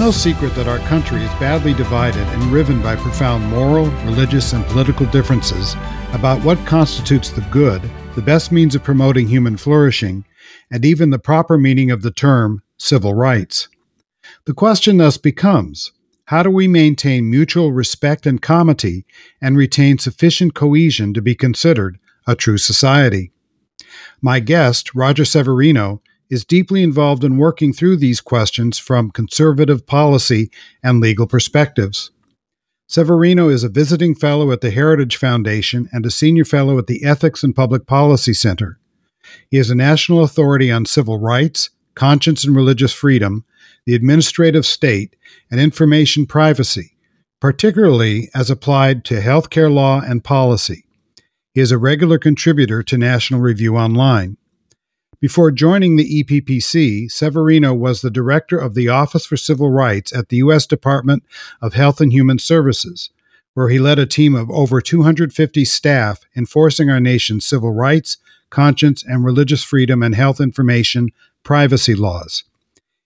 No secret that our country is badly divided and riven by profound moral, religious, and political differences about what constitutes the good, the best means of promoting human flourishing, and even the proper meaning of the term civil rights. The question thus becomes how do we maintain mutual respect and comity and retain sufficient cohesion to be considered a true society? My guest, Roger Severino, is deeply involved in working through these questions from conservative policy and legal perspectives. Severino is a visiting fellow at the Heritage Foundation and a senior fellow at the Ethics and Public Policy Center. He is a national authority on civil rights, conscience and religious freedom, the administrative state, and information privacy, particularly as applied to healthcare law and policy. He is a regular contributor to National Review Online. Before joining the EPPC, Severino was the director of the Office for Civil Rights at the U.S. Department of Health and Human Services, where he led a team of over 250 staff enforcing our nation's civil rights, conscience, and religious freedom and health information privacy laws.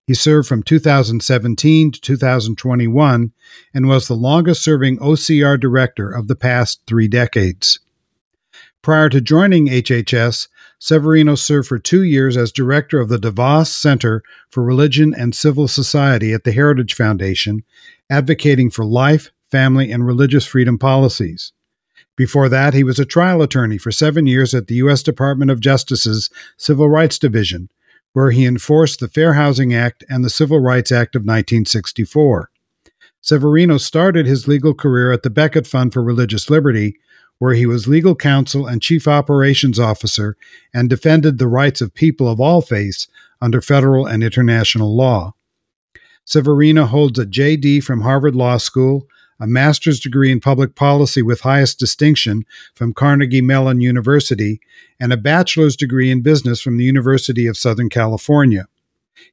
He served from 2017 to 2021 and was the longest serving OCR director of the past three decades. Prior to joining HHS, Severino served for two years as director of the DeVos Center for Religion and Civil Society at the Heritage Foundation, advocating for life, family, and religious freedom policies. Before that, he was a trial attorney for seven years at the U.S. Department of Justice's Civil Rights Division, where he enforced the Fair Housing Act and the Civil Rights Act of 1964. Severino started his legal career at the Becket Fund for Religious Liberty, where he was legal counsel and chief operations officer and defended the rights of people of all faiths under federal and international law. Severino holds a JD from Harvard Law School, a master's degree in public policy with highest distinction from Carnegie Mellon University, and a bachelor's degree in business from the University of Southern California.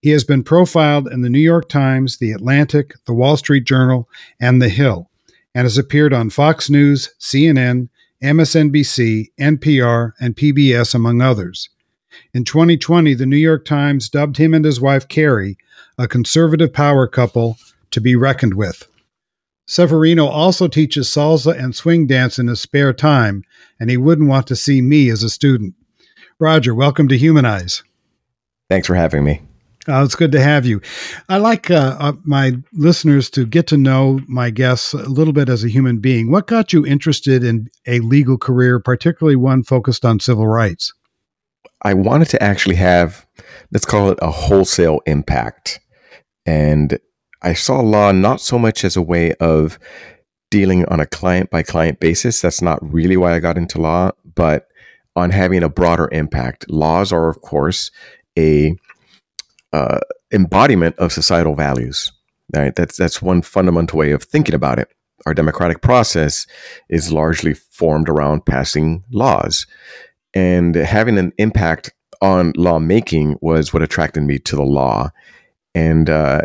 He has been profiled in the New York Times, The Atlantic, The Wall Street Journal, and The Hill, and has appeared on Fox News, CNN, MSNBC, NPR, and PBS, among others. In 2020, the New York Times dubbed him and his wife Carrie a conservative power couple to be reckoned with. Severino also teaches salsa and swing dance in his spare time, and he wouldn't want to see me as a student. Roger, welcome to Humanize. Thanks for having me. Uh, it's good to have you. I like uh, uh, my listeners to get to know my guests a little bit as a human being. What got you interested in a legal career, particularly one focused on civil rights? I wanted to actually have, let's call it a wholesale impact. And I saw law not so much as a way of dealing on a client by client basis. That's not really why I got into law, but on having a broader impact. Laws are, of course, a uh, embodiment of societal values. Right? That's that's one fundamental way of thinking about it. Our democratic process is largely formed around passing laws, and having an impact on lawmaking was what attracted me to the law. And uh,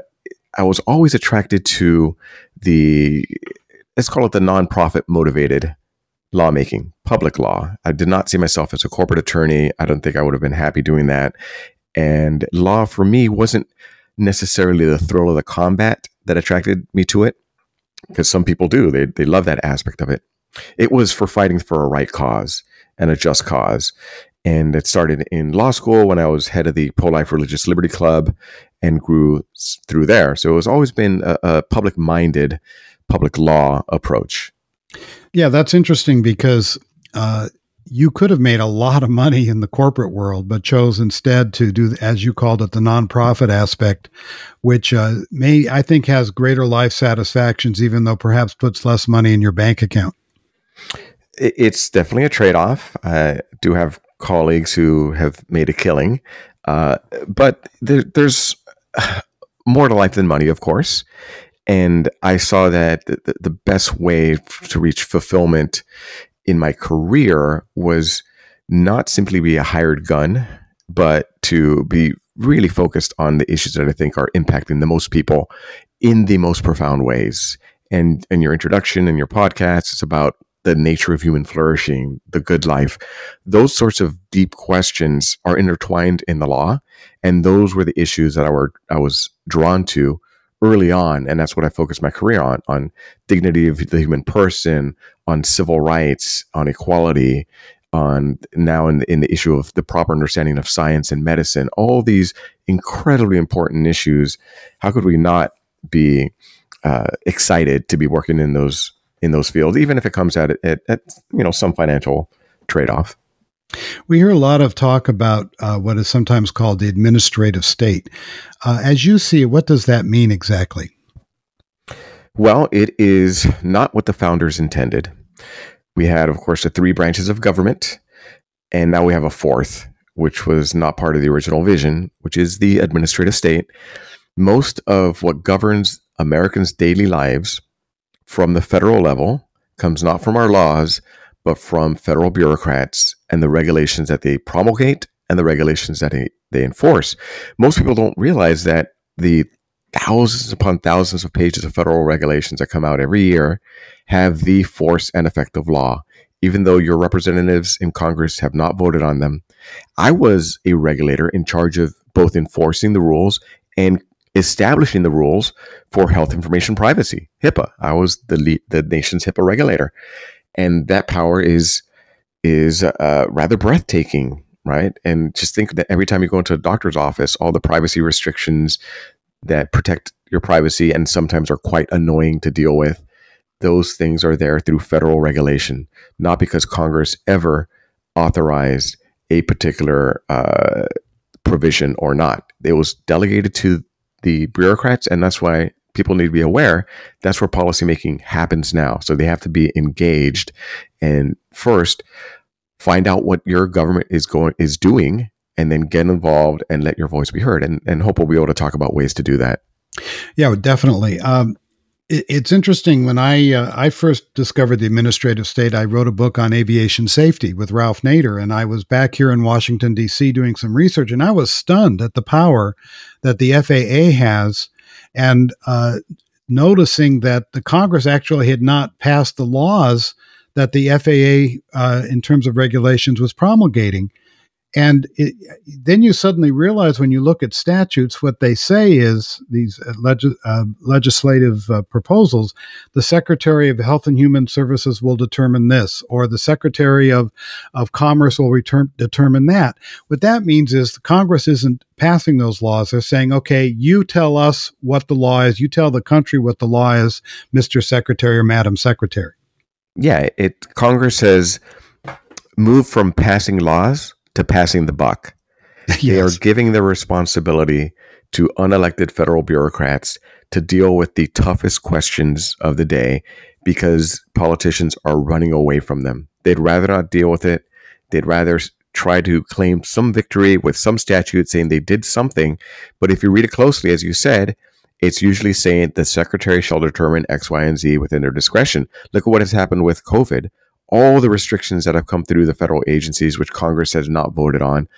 I was always attracted to the let's call it the nonprofit motivated lawmaking, public law. I did not see myself as a corporate attorney. I don't think I would have been happy doing that. And law for me wasn't necessarily the thrill of the combat that attracted me to it, because some people do. They, they love that aspect of it. It was for fighting for a right cause and a just cause. And it started in law school when I was head of the Pro Life Religious Liberty Club and grew through there. So it was always been a, a public minded, public law approach. Yeah, that's interesting because uh, you could have made a lot of money in the corporate world, but chose instead to do, as you called it, the nonprofit aspect, which uh, may, I think, has greater life satisfactions, even though perhaps puts less money in your bank account. It's definitely a trade off. I do have colleagues who have made a killing, uh, but there, there's more to life than money, of course. And I saw that the, the best way to reach fulfillment in my career was not simply be a hired gun, but to be really focused on the issues that I think are impacting the most people in the most profound ways. And in your introduction and your podcast, it's about the nature of human flourishing, the good life. Those sorts of deep questions are intertwined in the law, and those were the issues that I were I was drawn to early on, and that's what I focused my career on: on dignity of the human person, on civil rights, on equality, on now in the, in the issue of the proper understanding of science and medicine. All these incredibly important issues. How could we not be uh, excited to be working in those in those fields, even if it comes at, at, at you know some financial trade off? We hear a lot of talk about uh, what is sometimes called the administrative state. Uh, as you see what does that mean exactly? Well, it is not what the founders intended. We had, of course, the three branches of government, and now we have a fourth, which was not part of the original vision, which is the administrative state. Most of what governs Americans' daily lives from the federal level comes not from our laws, but from federal bureaucrats and the regulations that they promulgate and the regulations that they, enforce. Most people don't realize that the thousands upon thousands of pages of federal regulations that come out every year have the force and effect of law, even though your representatives in Congress have not voted on them. I was a regulator in charge of both enforcing the rules and establishing the rules for health information privacy, HIPAA. I was the the nation's HIPAA regulator and that power is is uh, rather breathtaking, right? And just think that every time you go into a doctor's office, all the privacy restrictions that protect your privacy and sometimes are quite annoying to deal with, those things are there through federal regulation, not because Congress ever authorized a particular uh, provision or not. It was delegated to the bureaucrats, and that's why people need to be aware that's where policymaking happens now. So they have to be engaged and first find out what your government is going is doing and then get involved and let your voice be heard. And, and hope we'll be able to talk about ways to do that. Yeah, definitely. Um, it's interesting when I uh, I first discovered the administrative state. I wrote a book on aviation safety with Ralph Nader, and I was back here in Washington D.C. doing some research, and I was stunned at the power that the FAA has and uh, noticing that the Congress actually had not passed the laws that the FAA, uh, in terms of regulations, was promulgating. And it, then you suddenly realize when you look at statutes, what they say is these uh, uh, legislative uh, proposals the Secretary of Health and Human Services will determine this, or the Secretary of, of Commerce will return, determine that. What that means is the Congress isn't passing those laws. They're saying, okay, you tell us what the law is, you tell the country what the law is, Mr. Secretary or Madam Secretary. Yeah, it Congress has moved from passing laws to passing the buck. yes. They are giving the responsibility to unelected federal bureaucrats to deal with the toughest questions of the day because politicians are running away from them. They'd rather not deal with it. They'd rather try to claim some victory with some statute saying they did something. But if you read it closely, as you said, it's usually saying the secretary shall determine X, Y, and Z within their discretion. Look at what has happened with COVID all the restrictions that have come through the federal agencies, which Congress has not voted on,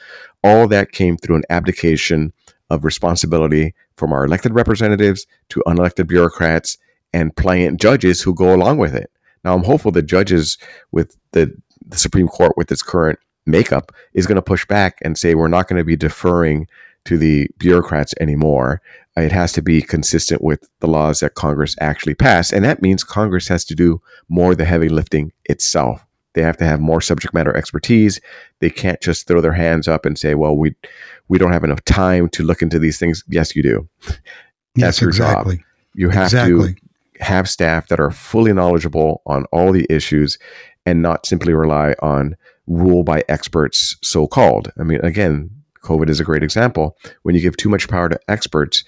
all that came through an abdication of responsibility from our elected representatives to unelected bureaucrats and pliant judges who go along with it. Now, I'm hopeful that judges with the, the Supreme Court, with its current makeup, is going to push back and say we're not going to be deferring to the bureaucrats anymore. Uh, it has to be consistent with the laws that Congress actually passed. And that means Congress has to do more of the heavy lifting itself. They have to have more subject matter expertise. They can't just throw their hands up and say, well, we, we don't have enough time to look into these things. Yes, you do. That's yes, your exactly. job. You have exactly. to have staff that are fully knowledgeable on all the issues and not simply rely on rule by experts, so called. I mean, again, COVID is a great example. When you give too much power to experts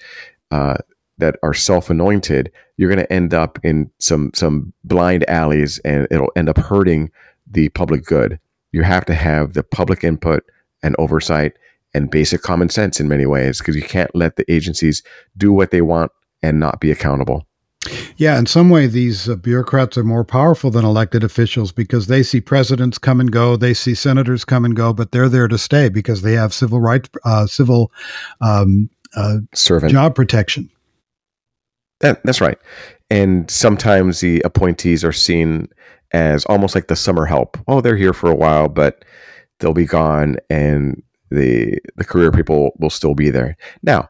uh, that are self anointed, you're going to end up in some some blind alleys, and it'll end up hurting the public good. You have to have the public input and oversight and basic common sense in many ways because you can't let the agencies do what they want and not be accountable. Yeah, in some way, these uh, bureaucrats are more powerful than elected officials because they see presidents come and go, they see senators come and go, but they're there to stay because they have civil rights, uh, civil um, uh, servant job protection. That, that's right. And sometimes the appointees are seen as almost like the summer help. Oh, they're here for a while, but they'll be gone, and the the career people will still be there. Now,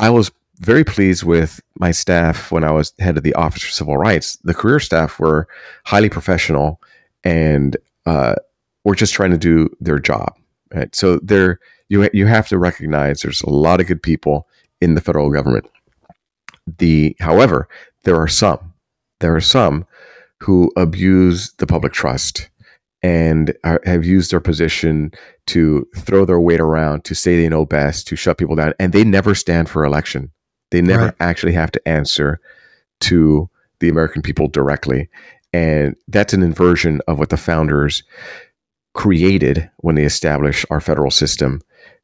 I was very pleased with my staff when I was head of the Office for Civil Rights. The career staff were highly professional and uh, were just trying to do their job. Right? So there, you you have to recognize there's a lot of good people in the federal government. The however, there are some, there are some who abuse the public trust and are, have used their position to throw their weight around, to say they know best, to shut people down, and they never stand for election. They never right. actually have to answer to the American people directly. And that's an inversion of what the founders created when they established our federal system.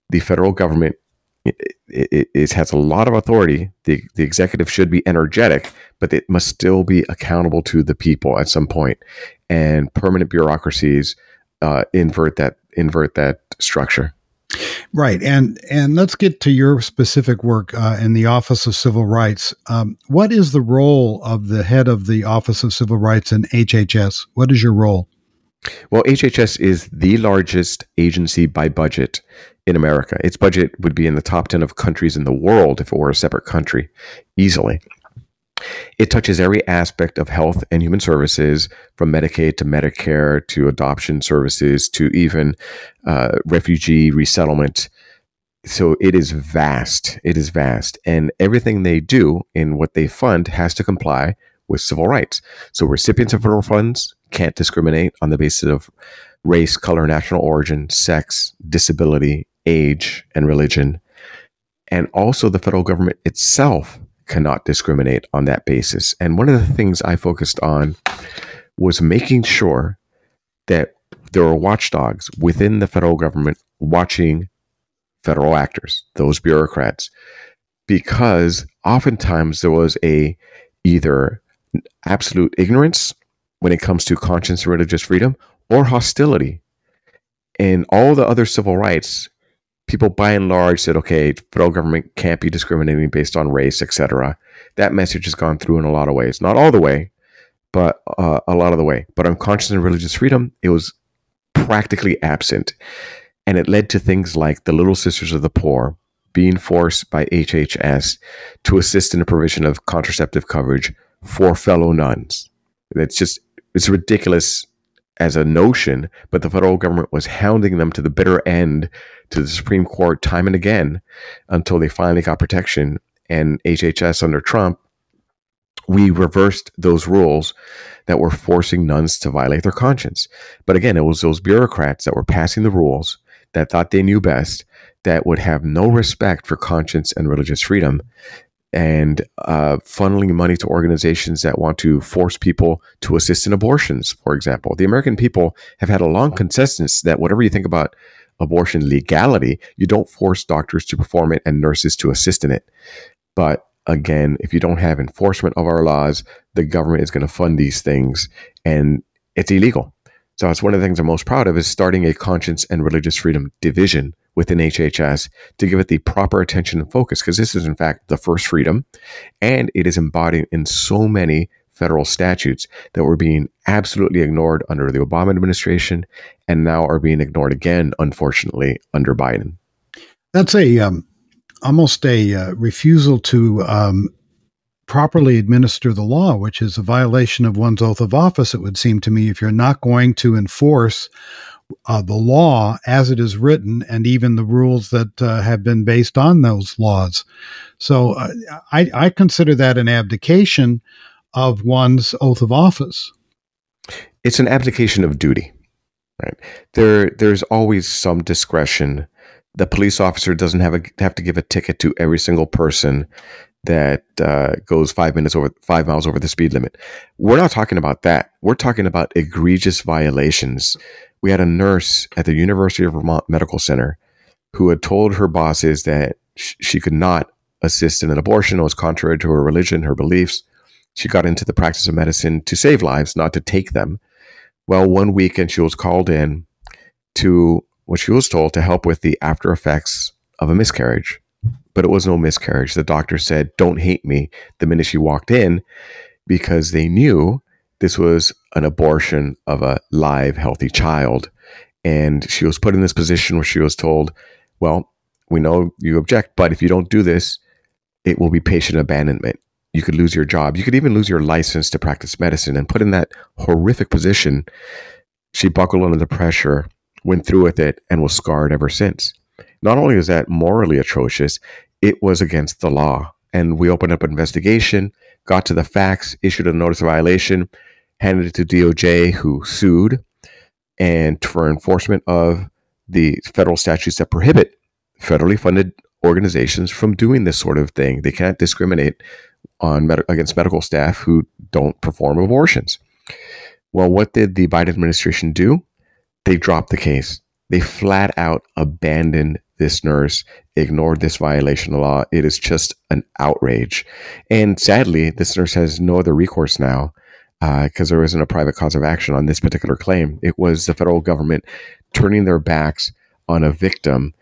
The federal government it, it, it, has a lot of authority. The, the executive should be energetic, but it must still be accountable to the people at some point. And permanent bureaucracies uh, invert that invert that structure. Right, and and let's get to your specific work uh, in the Office of Civil Rights. Um, what is the role of the head of the Office of Civil Rights in HHS? What is your role? Well, HHS is the largest agency by budget in America. Its budget would be in the top 10 of countries in the world if it were a separate country, easily. It touches every aspect of health and human services, from Medicaid to Medicare to adoption services to even uh, refugee resettlement. So it is vast. It is vast. And everything they do in what they fund has to comply with civil rights. So recipients of federal funds can't discriminate on the basis of race, color, national origin, sex, disability, age, and religion. And also, the federal government itself cannot discriminate on that basis. And one of the things I focused on was making sure that there were watchdogs within the federal government watching federal actors, those bureaucrats, because oftentimes there was a either absolute ignorance when it comes to conscience and religious freedom or hostility. And all the other civil rights people by and large said, okay, federal government can't be discriminating based on race, etc. That message has gone through in a lot of ways, not all the way, but uh, a lot of the way. But on conscience and religious freedom, it was practically absent, and it led to things like the Little Sisters of the Poor being forced by HHS to assist in the provision of contraceptive coverage for fellow nuns. It's just it's ridiculous as a notion, but the federal government was hounding them to the bitter end to the Supreme Court time and again until they finally got protection. And HHS under Trump, we reversed those rules that were forcing nuns to violate their conscience. But again, it was those bureaucrats that were passing the rules that thought they knew best that would have no respect for conscience and religious freedom and uh, funneling money to organizations that want to force people to assist in abortions, for example. The American people have had a long consensus that whatever you think about abortion legality, you don't force doctors to perform it and nurses to assist in it. But again, if you don't have enforcement of our laws, the government is going to fund these things and it's illegal. So that's one of the things I'm most proud of is starting a conscience and religious freedom division within HHS to give it the proper attention and focus because this is in fact the first freedom and it is embodied in so many federal statutes that were being absolutely ignored under the Obama administration and now are being ignored again unfortunately under Biden. That's a um, almost a uh, refusal to um, properly administer the law, which is a violation of one's oath of office, it would seem to me, if you're not going to enforce uh, the law as it is written and even the rules that uh, have been based on those laws. So uh, I, I consider that an abdication of one's oath of office. It's an abdication of duty. Right. There there's always some discretion. The police officer doesn't have a, have to give a ticket to every single person that uh, goes five minutes over five miles over the speed limit. We're not talking about that. We're talking about egregious violations. We had a nurse at the University of Vermont Medical Center who had told her bosses that sh- she could not assist in an abortion. It was contrary to her religion, her beliefs. She got into the practice of medicine to save lives, not to take them. Well, one weekend she was called in to what she was told to help with the after effects of a miscarriage but it was no miscarriage. The doctor said, Don't hate me the minute she walked in because they knew this was an abortion of a live, healthy child. And she was put in this position where she was told, Well, we know you object, but if you don't do this, it will be patient abandonment. You could lose your job. You could even lose your license to practice medicine and put in that horrific position. She buckled under the pressure, went through with it, and was scarred ever since. Not only is that morally atrocious, it was against the law. And we opened up an investigation, got to the facts, issued a notice of violation, handed it to DOJ, who sued, and for enforcement of the federal statutes that prohibit federally funded organizations from doing this sort of thing. They can't discriminate on med- against medical staff who don't perform abortions. Well, what did the Biden administration do? They dropped the case. They flat out abandoned this nurse, ignored this violation of law. It is just an outrage. And sadly, this nurse has no other recourse now because uh, there isn't a private cause of action on this particular claim. It was the federal government turning their backs on a victim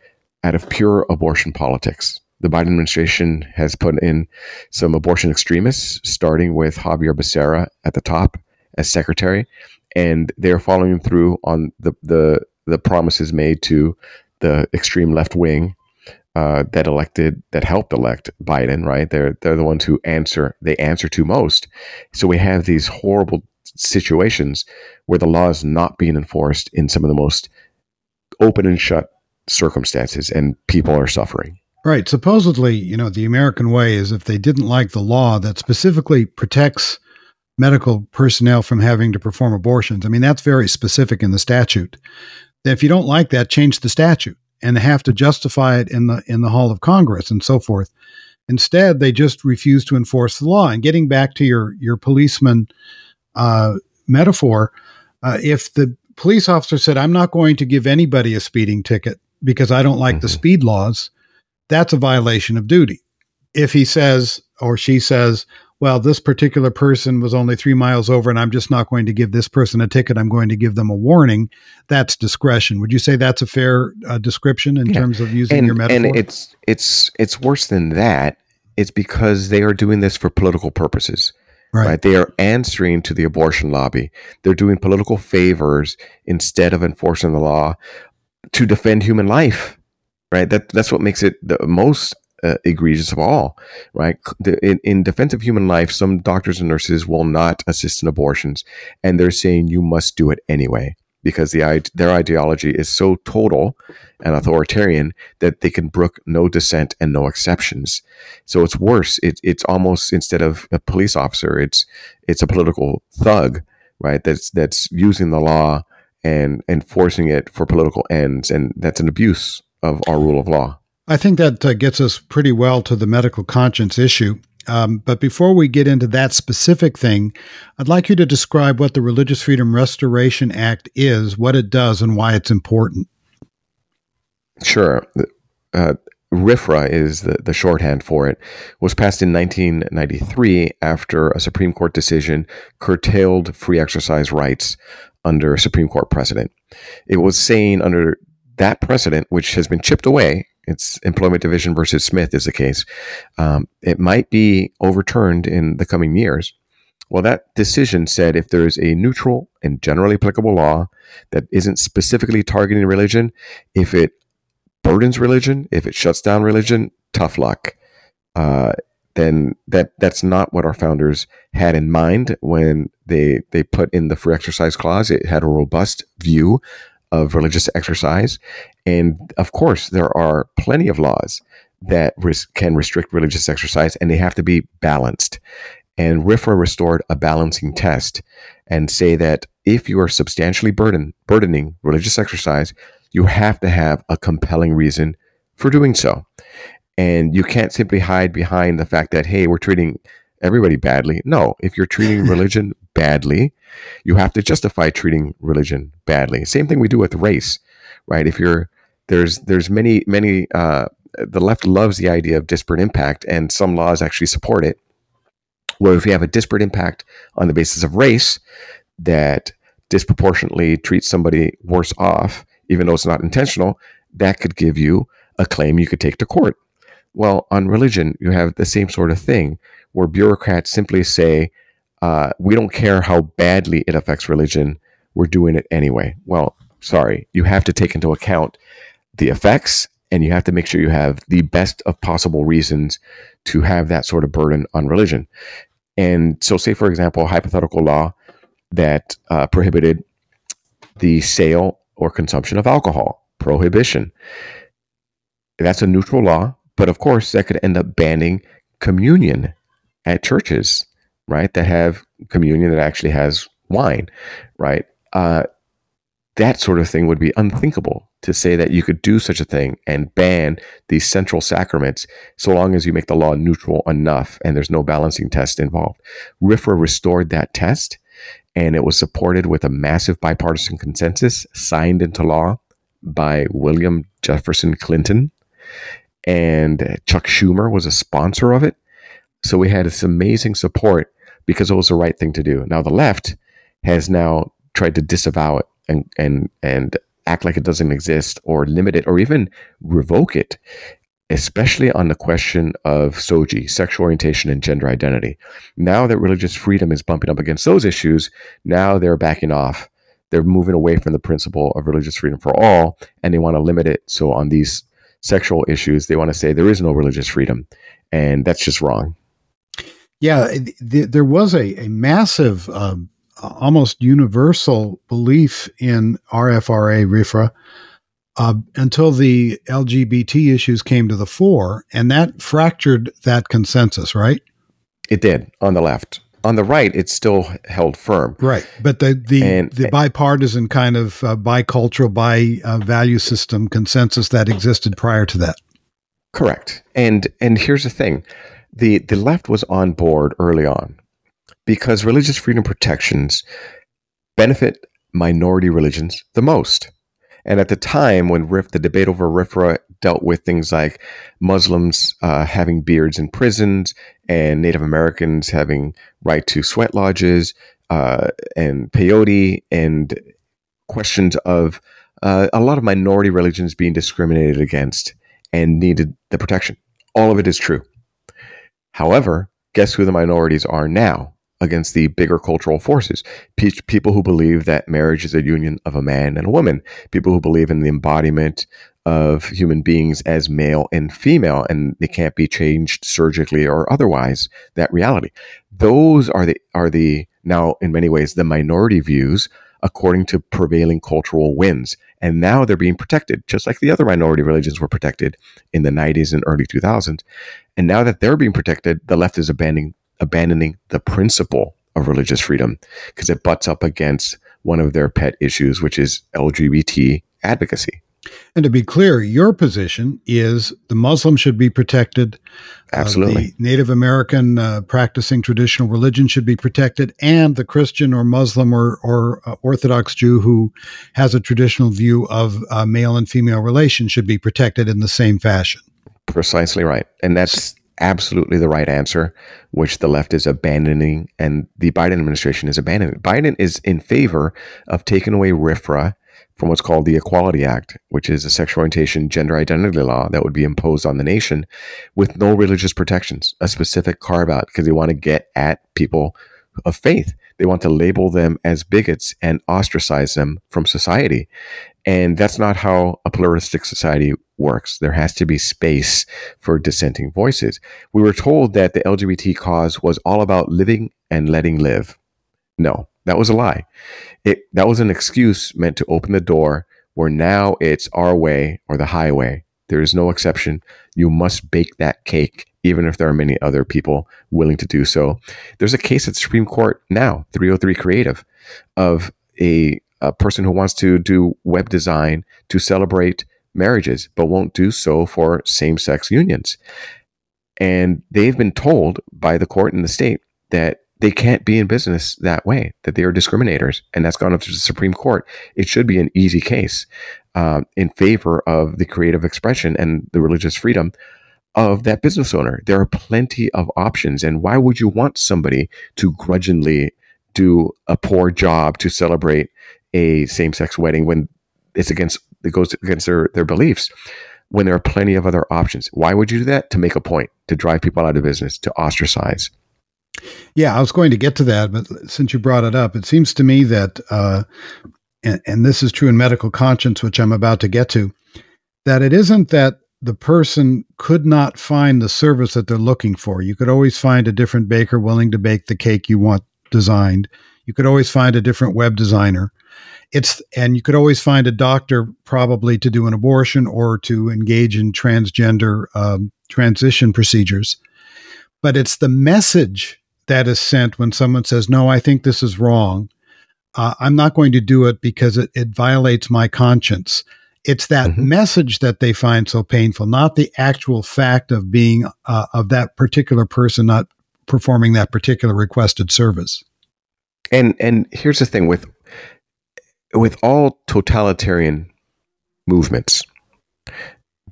out of pure abortion politics. The Biden administration has put in some abortion extremists, starting with Xavier Becerra at the top as secretary, and they're following through on the, the the promises made to the extreme left wing uh, that elected that helped elect Biden, right? They're they're the ones who answer they answer to most. So we have these horrible situations where the law is not being enforced in some of the most open and shut circumstances, and people are suffering. Right. Supposedly, you know, the American way is if they didn't like the law that specifically protects medical personnel from having to perform abortions. I mean, that's very specific in the statute if you don't like that, change the statute and have to justify it in the in the hall of Congress and so forth. Instead, they just refuse to enforce the law. And getting back to your your policeman uh, metaphor, uh, if the police officer said, "I'm not going to give anybody a speeding ticket because I don't like mm-hmm. the speed laws," that's a violation of duty. If he says or she says, well, this particular person was only three miles over, and I'm just not going to give this person a ticket. I'm going to give them a warning. That's discretion. Would you say that's a fair uh, description in yeah. terms of using and, your metaphor? And it's it's it's worse than that. It's because they are doing this for political purposes. Right. right. They are answering to the abortion lobby. They're doing political favors instead of enforcing the law to defend human life. Right. That that's what makes it the most uh, egregious of all, right? In, in defense of human life, some doctors and nurses will not assist in abortions, and they're saying you must do it anyway because the their ideology is so total and authoritarian that they can brook no dissent and no exceptions. So it's worse. It, it's almost instead of a police officer, it's it's a political thug, right? That's that's using the law and enforcing it for political ends, and that's an abuse of our rule of law. I think that uh, gets us pretty well to the medical conscience issue. Um, but before we get into that specific thing, I'd like you to describe what the Religious Freedom Restoration Act is, what it does, and why it's important. Sure. Uh, RFRA is the, the shorthand for it, was passed in 1993 after a Supreme Court decision curtailed free exercise rights under Supreme Court precedent. It was saying under that precedent, which has been chipped away it's employment division versus Smith is the case. Um, it might be overturned in the coming years. Well, that decision said if there is a neutral and generally applicable law that isn't specifically targeting religion, if it burdens religion, if it shuts down religion, tough luck. Uh, then that that's not what our founders had in mind when they they put in the free exercise clause. It had a robust view of religious exercise, and of course, there are plenty of laws that res- can restrict religious exercise, and they have to be balanced. And RFRA restored a balancing test and say that if you are substantially burden, burdening religious exercise, you have to have a compelling reason for doing so. And you can't simply hide behind the fact that, hey, we're treating everybody badly. No, if you're treating religion badly, you have to justify treating religion badly. Same thing we do with race, right? If you're there's there's many many uh, the left loves the idea of disparate impact, and some laws actually support it. Where if you have a disparate impact on the basis of race that disproportionately treats somebody worse off, even though it's not intentional, that could give you a claim you could take to court. Well, on religion, you have the same sort of thing where bureaucrats simply say, uh, we don't care how badly it affects religion, we're doing it anyway. Well, sorry, you have to take into account the effects and you have to make sure you have the best of possible reasons to have that sort of burden on religion. And so, say, for example, a hypothetical law that uh, prohibited the sale or consumption of alcohol, prohibition. That's a neutral law but of course, that could end up banning communion at churches, right? That have communion that actually has wine, right? Uh, that sort of thing would be unthinkable to say that you could do such a thing and ban these central sacraments so long as you make the law neutral enough and there's no balancing test involved. RFRA restored that test and it was supported with a massive bipartisan consensus signed into law by William Jefferson Clinton and Chuck Schumer was a sponsor of it. So we had this amazing support because it was the right thing to do. Now the left has now tried to disavow it and and and act like it doesn't exist or limit it or even revoke it, especially on the question of SOGI, sexual orientation and gender identity. Now that religious freedom is bumping up against those issues, now they're backing off. They're moving away from the principle of religious freedom for all and they want to limit it. So on these sexual issues, they want to say there is no religious freedom. And that's just wrong. Yeah, th- there was a, a massive, um, almost universal belief in RFRA, RFRA, uh, until the LGBT issues came to the fore, and that fractured that consensus, right? It did on the left on the right, it's still held firm. Right, but the the, and, the bipartisan kind of uh, bicultural, by uh, value system consensus that existed prior to that. Correct. And and here's the thing, the the left was on board early on because religious freedom protections benefit minority religions the most. And at the time when RIF, the debate over RFRA dealt with things like Muslims uh, having beards in prisons and Native Americans having right to sweat lodges uh, and peyote and questions of uh, a lot of minority religions being discriminated against and needed the protection. All of it is true. However, guess who the minorities are now? against the bigger cultural forces. people who believe that marriage is a union of a man and a woman. People who believe in the embodiment of human beings as male and female, and they can't be changed surgically or otherwise. That reality. Those are the are the now in many ways the minority views according to prevailing cultural winds. And now they're being protected, just like the other minority religions were protected in the 90s and early 2000s. And now that they're being protected, the left is abandoning abandoning the principle of religious freedom because it butts up against one of their pet issues, which is LGBT advocacy. And to be clear, your position is the Muslim should be protected. Absolutely. Uh, the Native American uh, practicing traditional religion should be protected, and the Christian or Muslim or, or uh, Orthodox Jew who has a traditional view of uh, male and female relations should be protected in the same fashion. Precisely right. And that's absolutely the right answer, which the left is abandoning and the Biden administration is abandoning. Biden is in favor of taking away RFRA from what's called the Equality Act, which is a sexual orientation gender identity law that would be imposed on the nation with no religious protections, a specific carve out because they want to get at people of faith. They want to label them as bigots and ostracize them from society. And that's not how a pluralistic society works. There has to be space for dissenting voices. We were told that the LGBT cause was all about living and letting live. No, that was a lie. It that was an excuse meant to open the door where now it's our way or the highway. There is no exception. You must bake that cake, even if there are many other people willing to do so. There's a case at the Supreme Court now, 303 Creative, of a, a person who wants to do web design to celebrate marriages, but won't do so for same sex unions. And they've been told by the court in the state that they can't be in business that way, that they are discriminators. And that's gone up to the Supreme Court. It should be an easy case um, in favor of the creative expression and the religious freedom of that business owner. There are plenty of options. And why would you want somebody to grudgingly do a poor job to celebrate a same sex wedding when it's against it goes against their, their beliefs when there are plenty of other options. Why would you do that? To make a point, to drive people out of business, to ostracize. Yeah, I was going to get to that, but since you brought it up, it seems to me that, uh, and, and this is true in medical conscience, which I'm about to get to, that it isn't that the person could not find the service that they're looking for. You could always find a different baker willing to bake the cake you want designed. You could always find a different web designer. It's and you could always find a doctor probably to do an abortion or to engage in transgender um, transition procedures. But it's the message that is sent when someone says, No, I think this is wrong. Uh, I'm not going to do it because it, it violates my conscience. It's that mm-hmm. message that they find so painful, not the actual fact of being uh, of that particular person not performing that particular requested service. And and here's the thing with with all totalitarian movements,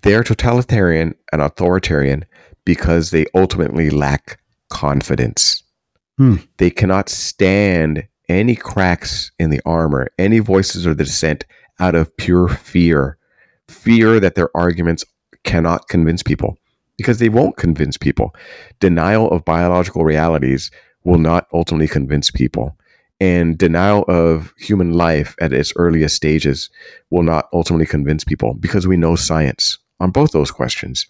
they're totalitarian and authoritarian because they ultimately lack confidence. Hmm. They cannot stand any cracks in the armor, any voices the dissent out of pure fear. Fear that their arguments cannot convince people because they won't convince people. Denial of biological realities will not ultimately convince people. And denial of human life at its earliest stages will not ultimately convince people because we know science on both those questions.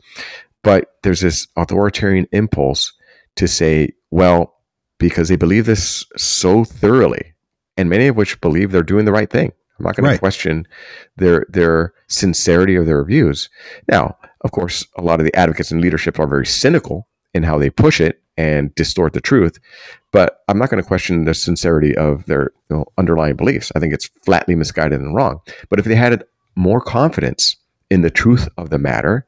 But there's this authoritarian impulse to say, well, because they believe this so thoroughly, and many of which believe they're doing the right thing. I'm not going right. to question their their sincerity of their views. Now, of course, a lot of the advocates and leadership are very cynical in how they push it and distort the truth. But I'm not going to question the sincerity of their you know, underlying beliefs. I think it's flatly misguided and wrong. But if they had more confidence in the truth of the matter,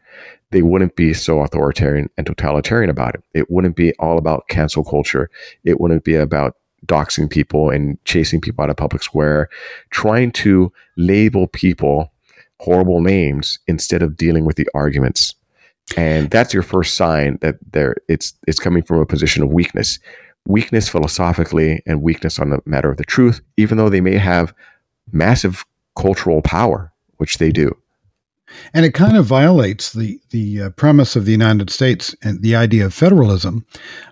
they wouldn't be so authoritarian and totalitarian about it. It wouldn't be all about cancel culture. It wouldn't be about doxing people and chasing people out of public square, trying to label people horrible names instead of dealing with the arguments. And that's your first sign that there it's it's coming from a position of weakness. Weakness philosophically and weakness on the matter of the truth, even though they may have massive cultural power, which they do and it kind of violates the the uh, premise of the United States and the idea of federalism.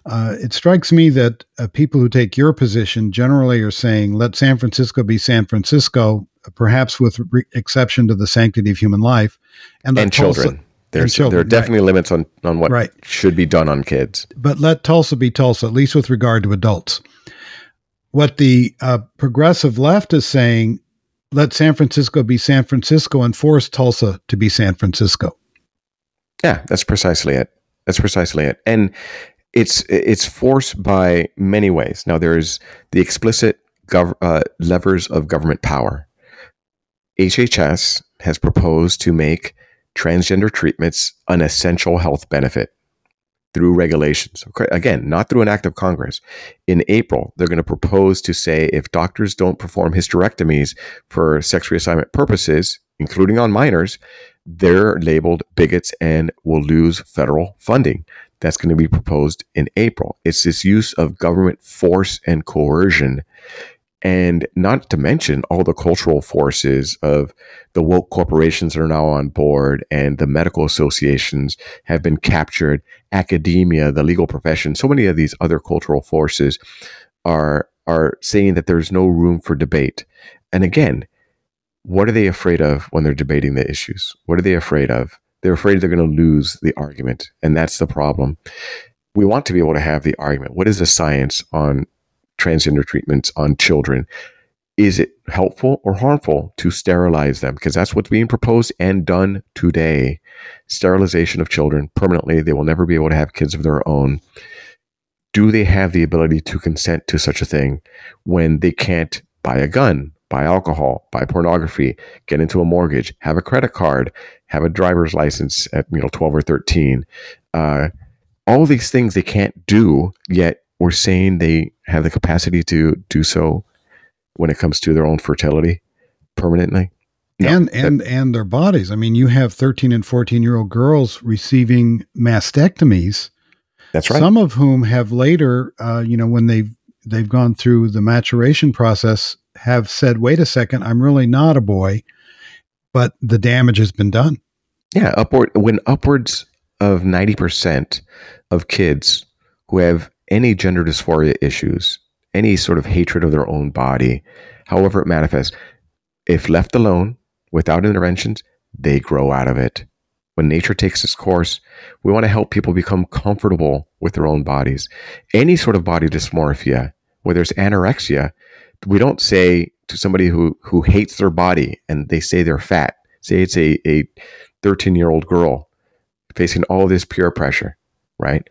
Uh, it strikes me that uh, people who take your position generally are saying, "Let San Francisco be San Francisco," perhaps with re- exception to the sanctity of human life, and, and children. There's, children, there are definitely right. limits on, on what right. should be done on kids. But let Tulsa be Tulsa, at least with regard to adults. What the uh, progressive left is saying let San Francisco be San Francisco and force Tulsa to be San Francisco. Yeah, that's precisely it. That's precisely it. And it's it's forced by many ways. Now there's the explicit gov- uh, levers of government power. HHS has proposed to make transgender treatments an essential health benefit through regulations. Again, not through an act of Congress. In April, they're going to propose to say if doctors don't perform hysterectomies for sex reassignment purposes, including on minors, they're labeled bigots and will lose federal funding. That's going to be proposed in April. It's this use of government force and coercion and not to mention all the cultural forces of the woke corporations that are now on board and the medical associations have been captured academia the legal profession so many of these other cultural forces are are saying that there's no room for debate and again what are they afraid of when they're debating the issues what are they afraid of They're afraid they're going to lose the argument. And that's the problem. We want to be able to have the argument. What is the science on transgender treatments on children? Is it helpful or harmful to sterilize them? Because that's what's being proposed and done today. Sterilization of children permanently. They will never be able to have kids of their own. Do they have the ability to consent to such a thing when they can't buy a gun, buy alcohol, buy pornography, get into a mortgage, have a credit card, have a driver's license at you know 12 or 13? Uh, all these things they can't do, yet we're saying they have the capacity to do so when it comes to their own fertility permanently. No, and and that, and their bodies. I mean, you have 13 and 14 year old girls receiving mastectomies. That's right. Some of whom have later, uh, you know, when they've they've gone through the maturation process, have said, "Wait a second, I'm really not a boy," but the damage has been done. Yeah, upward when upwards of 90 percent of kids who have any gender dysphoria issues, any sort of hatred of their own body, however it manifests, if left alone without interventions, they grow out of it. When nature takes its course, we want to help people become comfortable with their own bodies. Any sort of body dysmorphia, whether it's anorexia, we don't say to somebody who, who hates their body and they say they're fat, say it's a, a 13 year old girl facing all this peer pressure, right?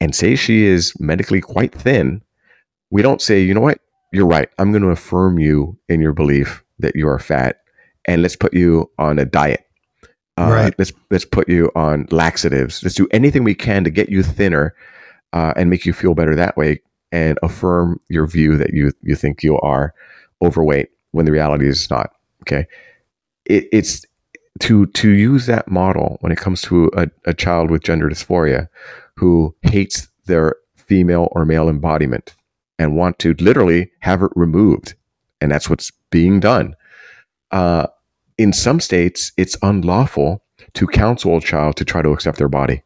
And say she is medically quite thin, we don't say, you know what, you're right. I'm going to affirm you in your belief that you are fat, and let's put you on a diet. Uh, right. Let's let's put you on laxatives. Let's do anything we can to get you thinner uh, and make you feel better that way, and affirm your view that you you think you are overweight when the reality is not. Okay, it, it's to to use that model when it comes to a, a child with gender dysphoria who hates their female or male embodiment and want to literally have it removed. And that's what's being done. Uh, in some states, it's unlawful to counsel a child to try to accept their body,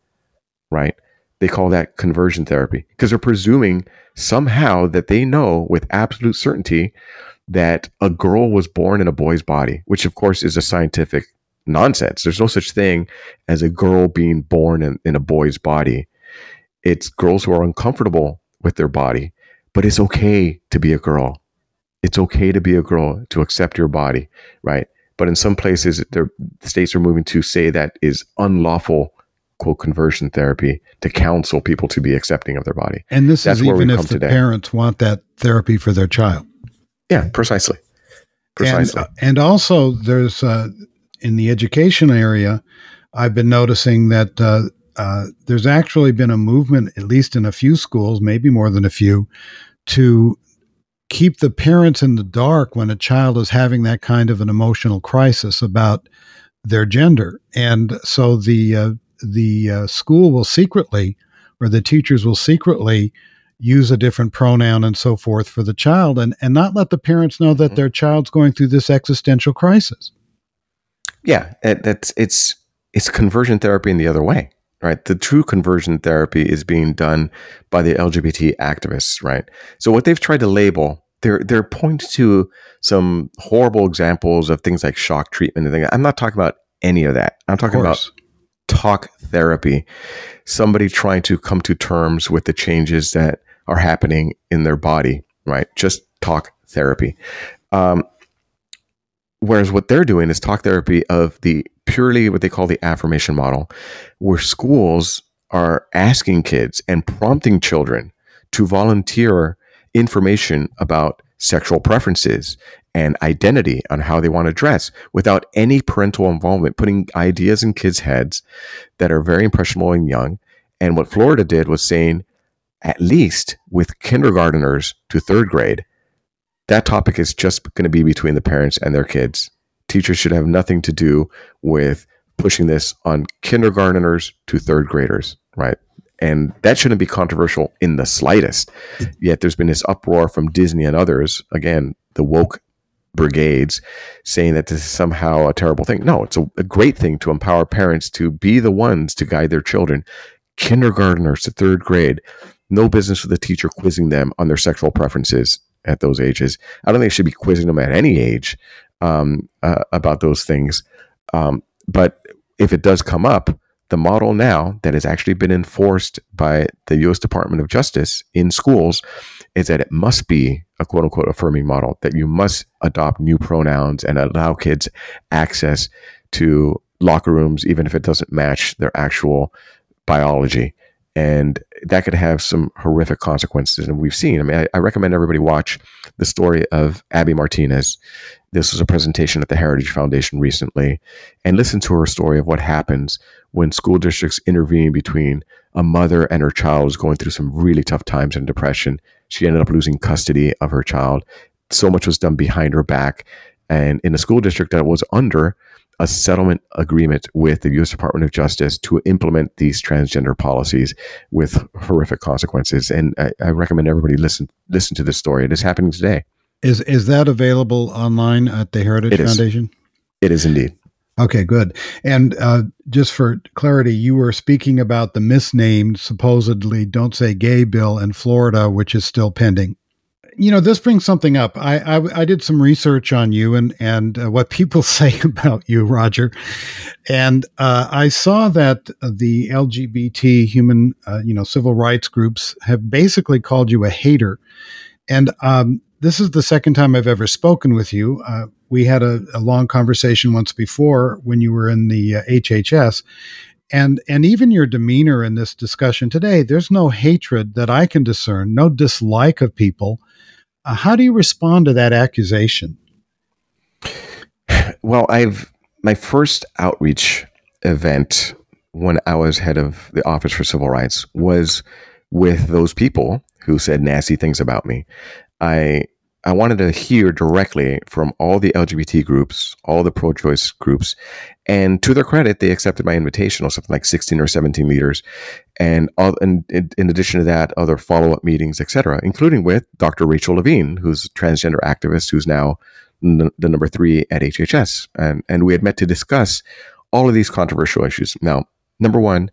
right? They call that conversion therapy because they're presuming somehow that they know with absolute certainty that a girl was born in a boy's body, which of course is a scientific nonsense. There's no such thing as a girl being born in, in a boy's body. It's girls who are uncomfortable with their body, but it's okay to be a girl. It's okay to be a girl, to accept your body, right? But in some places, the states are moving to say that is unlawful, quote, conversion therapy to counsel people to be accepting of their body. And this That's is even if the today. parents want that therapy for their child. Yeah, precisely. Precisely. And, and also, there's uh, in the education area, I've been noticing that uh, uh, there's actually been a movement, at least in a few schools, maybe more than a few, to keep the parents in the dark when a child is having that kind of an emotional crisis about their gender. And so the uh, the uh, school will secretly, or the teachers will secretly use a different pronoun and so forth for the child, and and not let the parents know that mm-hmm. their child's going through this existential crisis. Yeah, that's it's it's conversion therapy in the other way right? The true conversion therapy is being done by the LGBT activists, right? So what they've tried to label, they're they're pointing to some horrible examples of things like shock treatment and things. I'm not talking about any of that. I'm talking about talk therapy. Somebody trying to come to terms with the changes that are happening in their body, right? Just talk therapy. Um, whereas what they're doing is talk therapy of the purely what they call the affirmation model, where schools are asking kids and prompting children to volunteer information about sexual preferences and identity on how they want to dress without any parental involvement, putting ideas in kids' heads that are very impressionable and young. And what Florida did was saying, at least with kindergarteners to third grade, that topic is just going to be between the parents and their kids teachers should have nothing to do with pushing this on kindergarteners to third graders, right? And that shouldn't be controversial in the slightest. Yet there's been this uproar from Disney and others, again, the woke brigades, saying that this is somehow a terrible thing. No, it's a, a great thing to empower parents to be the ones to guide their children. Kindergarteners to third grade, no business with a teacher quizzing them on their sexual preferences at those ages. I don't think they should be quizzing them at any age um, uh, about those things. Um, but if it does come up, the model now that has actually been enforced by the US Department of Justice in schools is that it must be a quote unquote affirming model, that you must adopt new pronouns and allow kids access to locker rooms, even if it doesn't match their actual biology. And that could have some horrific consequences. And we've seen, I mean, I, I recommend everybody watch the story of Abby Martinez. This was a presentation at the Heritage Foundation recently, and listen to her story of what happens when school districts intervene between a mother and her child is going through some really tough times and depression. She ended up losing custody of her child. So much was done behind her back. And in a school district that was under a settlement agreement with the U.S. Department of Justice to implement these transgender policies with horrific consequences. And I, I, recommend everybody listen listen to this story. It is happening today. Is is that available online at the Heritage it Foundation? Is. It is indeed. Okay, good. And uh, just for clarity, you were speaking about the misnamed, supposedly "Don't Say Gay" bill in Florida, which is still pending you know, this brings something up. I, I, I did some research on you and and uh, what people say about you, Roger, and uh, I saw that the LGBT human, uh, you know, civil rights groups have basically called you a hater, and um, this is the second time I've ever spoken with you. Uh, we had a, a, long conversation once before when you were in the HHS, uh, and and even your demeanor in this discussion today there's no hatred that i can discern no dislike of people Uh, how do you respond to that accusation? Well, I've my first outreach event when I was head of the Office for Civil Rights was with those people who said nasty things about me. I I wanted to hear directly from all the LGBT groups, all the pro-choice groups, and to their credit, they accepted my invitation, or something like 16 or 17 leaders, and, all, and in addition to that, other follow-up meetings, etc., including with Dr. Rachel Levine, who's a transgender activist, who's now n- the number three at HHS, and and we had met to discuss all of these controversial issues. Now, number one,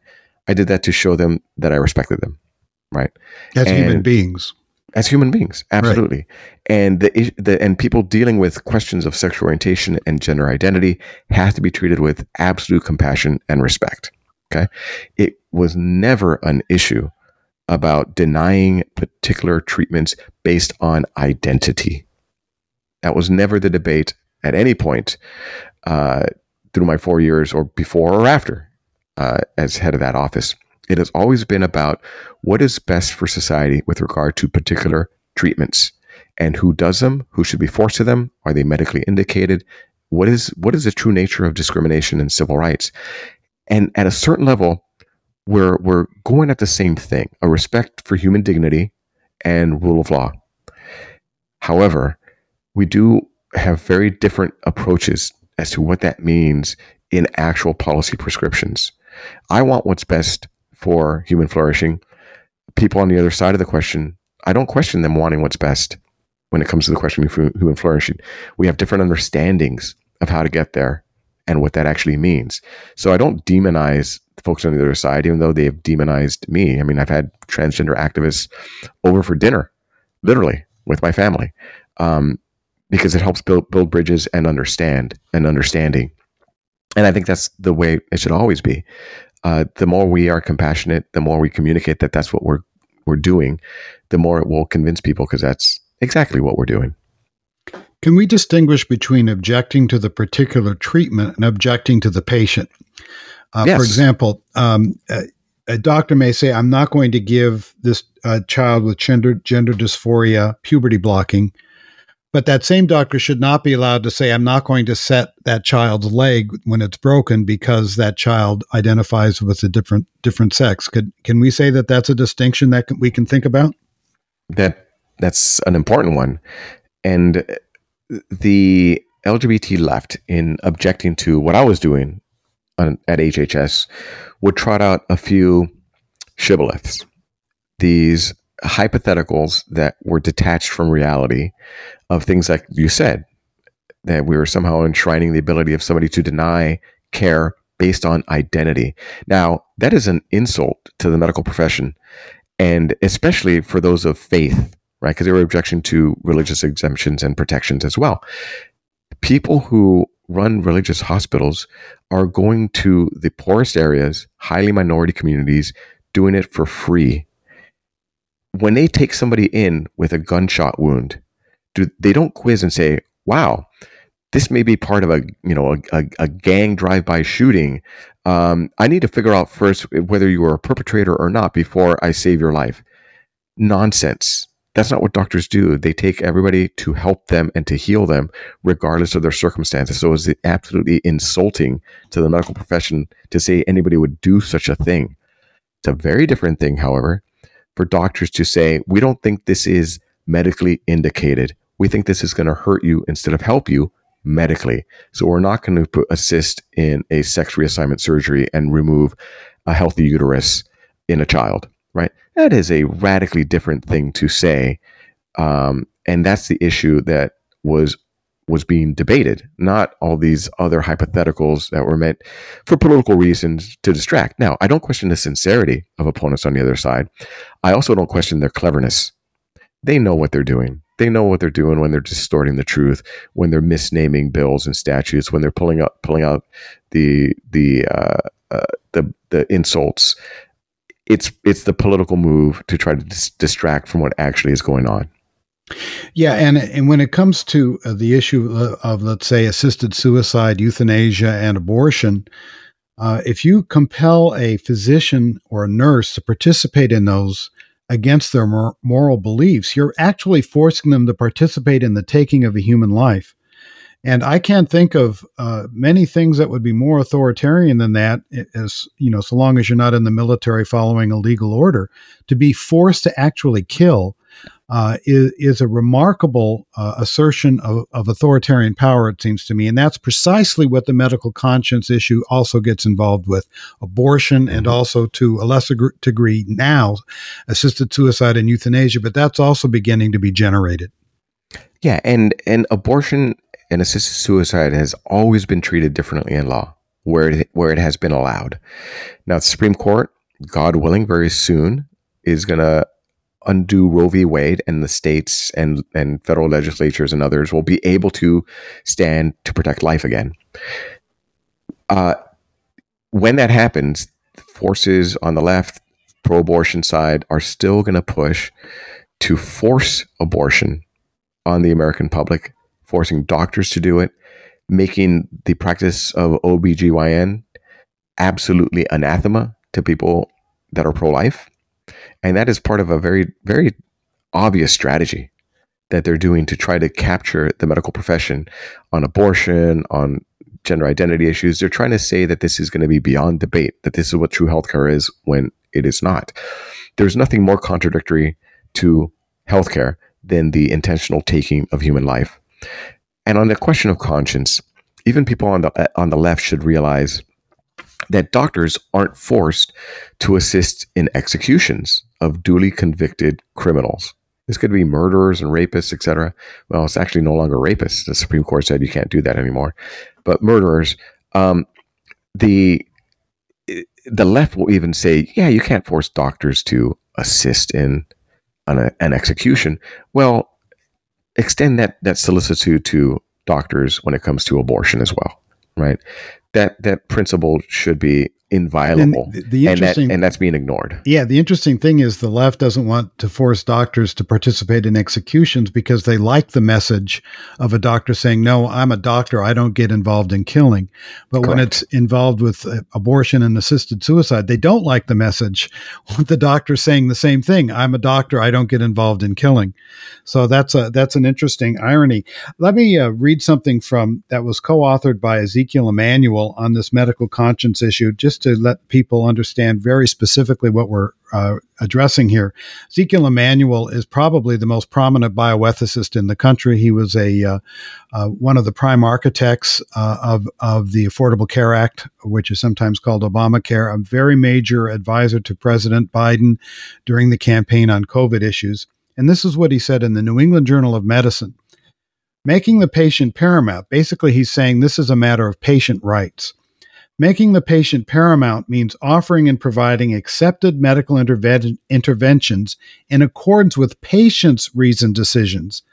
I did that to show them that I respected them, right? As and, human beings as human beings absolutely. Right. and the, the and people dealing with questions of sexual orientation and gender identity have to be treated with absolute compassion and respect okay? It was never an issue about denying particular treatments based on identity. That was never the debate at any point uh, through my four years or before or after uh, as head of that office it has always been about what is best for society with regard to particular treatments and who does them, who should be forced to them, are they medically indicated? What is what is the true nature of discrimination and civil rights? And at a certain level, we're we're going at the same thing, a respect for human dignity and rule of law. However, we do have very different approaches as to what that means in actual policy prescriptions. I want what's best for human flourishing. People on the other side of the question, I don't question them wanting what's best when it comes to the question of human flourishing. We have different understandings of how to get there and what that actually means. So I don't demonize folks on the other side, even though they have demonized me. I mean, I've had transgender activists over for dinner, literally, with my family, um, because it helps build build bridges and understand and understanding. And I think that's the way it should always be uh, the more we are compassionate, the more we communicate that that's what we're we're doing, the more it will convince people because that's exactly what we're doing. Can we distinguish between objecting to the particular treatment and objecting to the patient? Uh, yes. For example, um, a, a, doctor may say, "I'm not going to give this uh, child with gender gender dysphoria puberty blocking." But that same doctor should not be allowed to say, I'm not going to set that child's leg when it's broken because that child identifies with a different different sex. Could can we say that that's a distinction that we can think about? That that's an important one, and the LGBT left in objecting to what I was doing on, at HHS would trot out a few shibboleths. These hypotheticals that were detached from reality of things like you said that we were somehow enshrining the ability of somebody to deny care based on identity. Now, that is an insult to the medical profession and especially for those of faith, right? Because there were objection to religious exemptions and protections as well. People who run religious hospitals are going to the poorest areas, highly minority communities, doing it for free. When they take somebody in with a gunshot wound, do, they don't quiz and say, wow, this may be part of a you know a, a, a gang drive-by shooting. Um, I need to figure out first whether you are a perpetrator or not before I save your life. Nonsense. That's not what doctors do. They take everybody to help them and to heal them, regardless of their circumstances. So it's absolutely insulting to the medical profession to say anybody would do such a thing. It's a very different thing, however, for doctors to say, we don't think this is medically indicated. We think this is going to hurt you instead of help you medically. So we're not going to assist in a sex reassignment surgery and remove a healthy uterus in a child, right? That is a radically different thing to say. Um, and that's the issue that was was being debated, not all these other hypotheticals that were meant for political reasons to distract. Now, I don't question the sincerity of opponents on the other side. I also don't question their cleverness. They know what they're doing they know what they're doing when they're distorting the truth, when they're misnaming bills and statutes, when they're pulling up pulling out the the uh, uh, the the insults. It's it's the political move to try to dis- distract from what actually is going on. Yeah, and and when it comes to uh, the issue of, of, let's say assisted suicide, euthanasia, and abortion, uh, if you compel a physician or a nurse to participate in those, against their mor- moral beliefs, you're actually forcing them to participate in the taking of a human life. And I can't think of uh, many things that would be more authoritarian than that, as you know, so long as you're not in the military following a legal order, to be forced to actually kill uh, is, is a remarkable uh, assertion of, of, authoritarian power, it seems to me. And that's precisely what the medical conscience issue also gets involved with abortion and mm-hmm. also to a lesser degree now assisted suicide and euthanasia, but that's also beginning to be generated. Yeah, and, and abortion and assisted suicide has always been treated differently in law where it, where it has been allowed. Now, the Supreme Court, God willing, very soon is going to undo Roe v. Wade, and the states and and federal legislatures and others will be able to stand to protect life again. Uh, when that happens, forces on the left, pro-abortion side, are still going to push to force abortion on the American public, forcing doctors to do it, making the practice of OBGYN absolutely anathema to people that are pro-life and that is part of a very, very obvious strategy that they're doing to try to capture the medical profession on abortion, on gender identity issues. They're trying to say that this is going to be beyond debate, that this is what true healthcare is when it is not. There's nothing more contradictory to healthcare than the intentional taking of human life. And on the question of conscience, even people on the on the left should realize that doctors aren't forced to assist in executions of duly convicted criminals. This could be murderers and rapists, etc. Well, it's actually no longer rapists. The Supreme Court said you can't do that anymore. But murderers, um, the the left will even say, yeah, you can't force doctors to assist in an, an execution. Well, extend that that solicitude to doctors when it comes to abortion as well, right? That that principle should be inviolable. And, the and, that, and that's being ignored. Yeah, the interesting thing is the left doesn't want to force doctors to participate in executions because they like the message of a doctor saying, "No, I'm a doctor. I don't get involved in killing." But Correct. when it's involved with uh, abortion and assisted suicide, they don't like the message with the doctor saying the same thing. "I'm a doctor. I don't get involved in killing." So that's a that's an interesting irony. Let me uh, read something from that was co-authored by Ezekiel Emanuel on this medical conscience issue, just to let people understand very specifically what we're uh, addressing here. Ezekiel Emanuel is probably the most prominent bioethicist in the country. He was a uh, uh, one of the prime architects uh, of of the Affordable Care Act, which is sometimes called Obamacare. A very major advisor to President Biden during the campaign on COVID issues. And this is what he said in the New England Journal of Medicine. Making the patient paramount. Basically, he's saying this is a matter of patient rights. Making the patient paramount means offering and providing accepted medical interve- interventions in accordance with patients' reasoned decisions,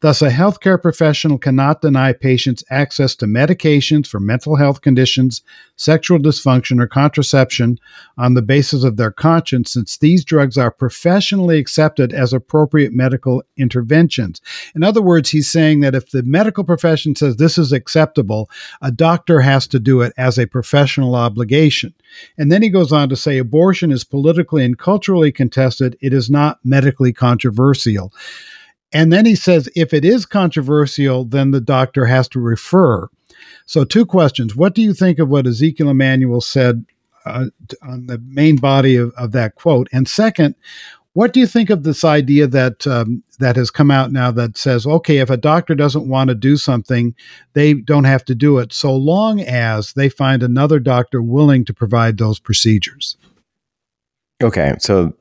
Thus, a healthcare professional cannot deny patients access to medications for mental health conditions, sexual dysfunction, or contraception on the basis of their conscience, since these drugs are professionally accepted as appropriate medical interventions. In other words, he's saying that if the medical profession says this is acceptable, a doctor has to do it as a professional obligation. And then he goes on to say abortion is politically and culturally contested, it is not medically controversial. And then he says if it is controversial, then the doctor has to refer. So, two questions. What do you think of what Ezekiel Emanuel said uh, on the main body of, of, that quote? And second, what do you think of this idea that um, that has come out now that says, okay, if a doctor doesn't want to do something, they don't have to do it, so long as they find another doctor willing to provide those procedures? Okay, so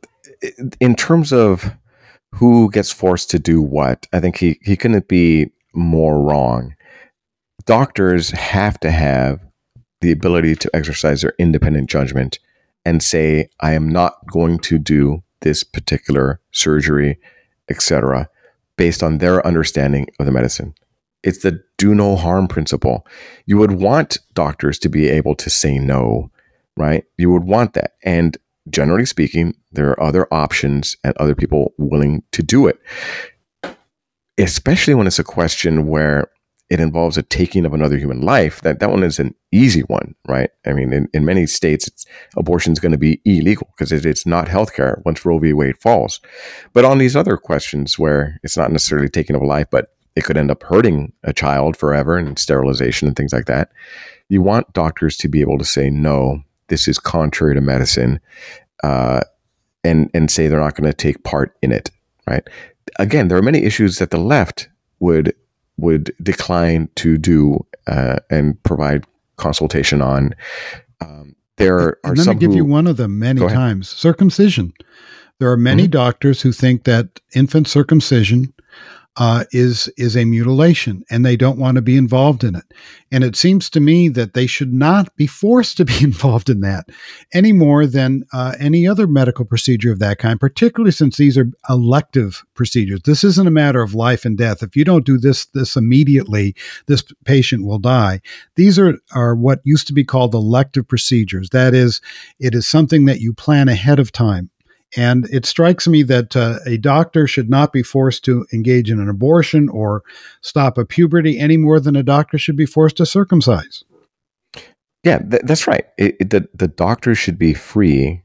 in terms of who gets forced to do what, I think he, he couldn't be more wrong. Doctors have to have the ability to exercise their independent judgment and say, I am not going to do this particular surgery, etc., based on their understanding of the medicine. It's the do no harm principle. You would want doctors to be able to say no, right? You would want that. And generally speaking, there are other options and other people willing to do it. Especially when it's a question where it involves a taking of another human life, that, that one is an easy one, right? I mean, in, in many states, abortion is going to be illegal because it, it's not healthcare once Roe v. Wade falls. But on these other questions where it's not necessarily taking of a life, but it could end up hurting a child forever and sterilization and things like that, you want doctors to be able to say, no, this is contrary to medicine, uh, and and say they're not going to take part in it. Right? Again, there are many issues that the left would would decline to do uh, and provide consultation on. Um, there are and let me give who, you one of them many times: circumcision. There are many mm-hmm. doctors who think that infant circumcision uh, is is a mutilation, and they don't want to be involved in it. And it seems to me that they should not be forced to be involved in that any more than uh, any other medical procedure of that kind. Particularly since these are elective procedures. This isn't a matter of life and death. If you don't do this this immediately, this patient will die. These are are what used to be called elective procedures. That is, it is something that you plan ahead of time and it strikes me that uh, a doctor should not be forced to engage in an abortion or stop a puberty any more than a doctor should be forced to circumcise. Yeah, th- that's right. It, it, the, the doctor should be free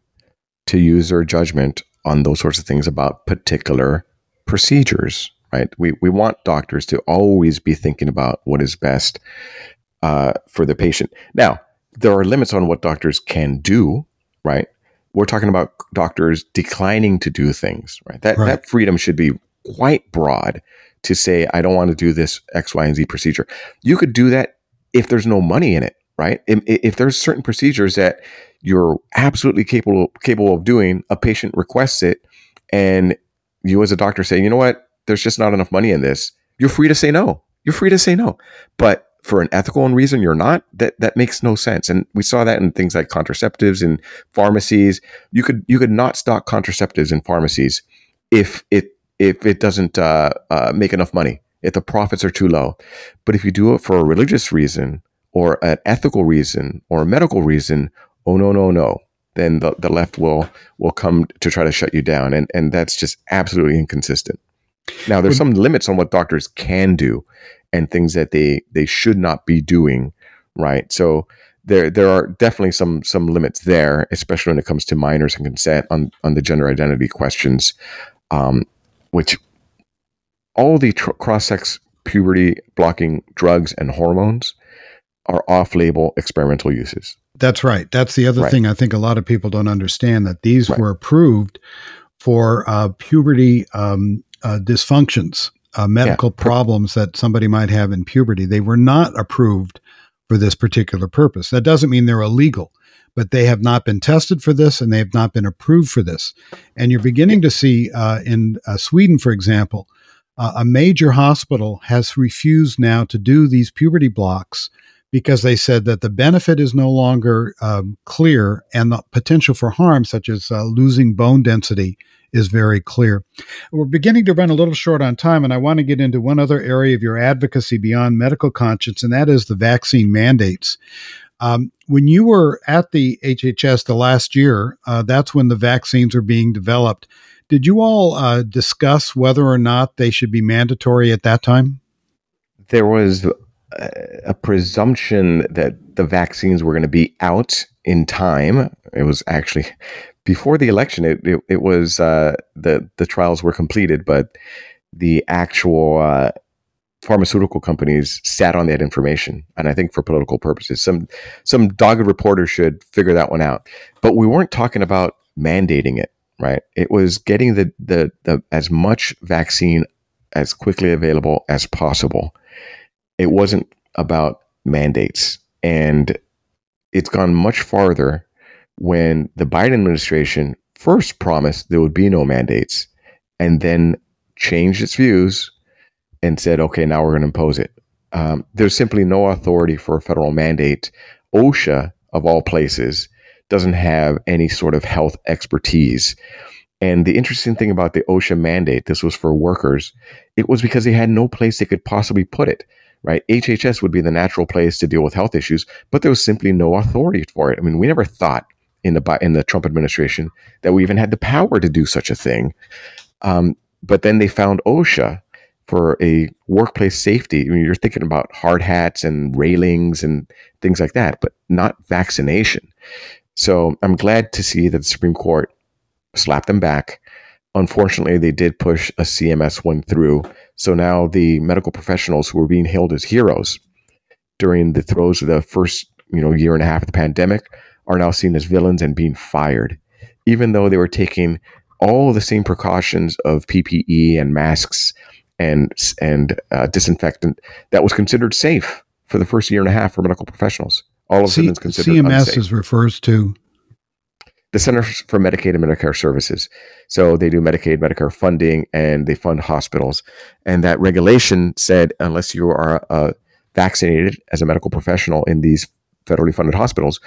to use their judgment on those sorts of things about particular procedures, right? We, we want doctors to always be thinking about what is best uh, for the patient. Now, there are limits on what doctors can do, right? We're talking about doctors declining to do things, right? That right. that freedom should be quite broad to say I don't want to do this X, Y, and Z procedure. You could do that if there's no money in it, right? If, if there's certain procedures that you're absolutely capable capable of doing, a patient requests it, and you as a doctor say, you know what, there's just not enough money in this. You're free to say no. You're free to say no. But for an ethical reason you're not that that makes no sense. And we saw that in things like contraceptives in pharmacies. You could you could not stock contraceptives in pharmacies if it if it doesn't uh, uh, make enough money if the profits are too low. But if you do it for a religious reason or an ethical reason or a medical reason oh no no no then the, the left will will come to try to shut you down. And and that's just absolutely inconsistent. Now there's some limits on what doctors can do and things that they they should not be doing right so there there are definitely some some limits there especially when it comes to minors and consent on on the gender identity questions um, which all the tr- cross-sex puberty blocking drugs and hormones are off-label experimental uses that's right that's the other right. thing i think a lot of people don't understand that these right. were approved for uh, puberty um, uh, dysfunctions uh, medical yeah. problems that somebody might have in puberty. They were not approved for this particular purpose. That doesn't mean they're illegal, but they have not been tested for this and they have not been approved for this. And you're beginning to see uh, in uh, Sweden, for example, uh, a major hospital has refused now to do these puberty blocks because they said that the benefit is no longer um, clear and the potential for harm, such as uh, losing bone density, is very clear. We're beginning to run a little short on time, and I want to get into one other area of your advocacy beyond medical conscience, and that is the vaccine mandates. Um, when you were at the HHS the last year, uh, that's when the vaccines are being developed. Did you all uh, discuss whether or not they should be mandatory at that time? There was a presumption that the vaccines were going to be out in time. It was actually before the election. It it, it was uh, the the trials were completed, but the actual uh, pharmaceutical companies sat on that information, and I think for political purposes, some some dogged reporter should figure that one out. But we weren't talking about mandating it, right? It was getting the the, the as much vaccine as quickly available as possible it wasn't about mandates. And it's gone much farther when the Biden administration first promised there would be no mandates and then changed its views and said, okay, now we're going to impose it. Um, there's simply no authority for a federal mandate. OSHA, of all places, doesn't have any sort of health expertise. And the interesting thing about the OSHA mandate, this was for workers, it was because they had no place they could possibly put it right? HHS would be the natural place to deal with health issues, but there was simply no authority for it. I mean, we never thought in the in the Trump administration that we even had the power to do such a thing. Um, but then they found OSHA for a workplace safety. I mean, you're thinking about hard hats and railings and things like that, but not vaccination. So I'm glad to see that the Supreme Court slapped them back. Unfortunately, they did push a CMS one through so now the medical professionals who were being hailed as heroes during the throes of the first, you know, year and a half of the pandemic are now seen as villains and being fired, even though they were taking all the same precautions of PPE and masks and and uh, disinfectant that was considered safe for the first year and a half for medical professionals. All of a sudden, considered CMS unsafe. is refers to the Centers for Medicaid and Medicare Services. So they do Medicaid, Medicare funding, and they fund hospitals. And that regulation said unless you are uh, vaccinated as a medical professional in these federally funded hospitals,